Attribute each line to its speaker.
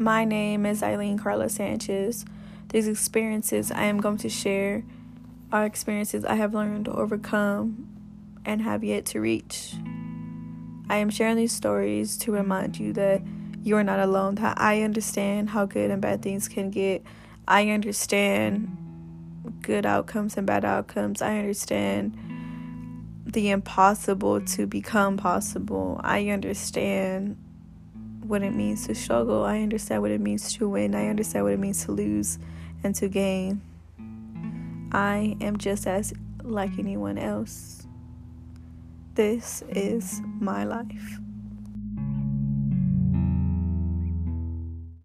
Speaker 1: My name is Eileen Carla Sanchez. These experiences I am going to share are experiences I have learned to overcome and have yet to reach. I am sharing these stories to remind you that you are not alone, that I understand how good and bad things can get. I understand good outcomes and bad outcomes. I understand the impossible to become possible. I understand what it means to struggle. I understand what it means to win. I understand what it means to lose and to gain. I am just as like anyone else. This is my life.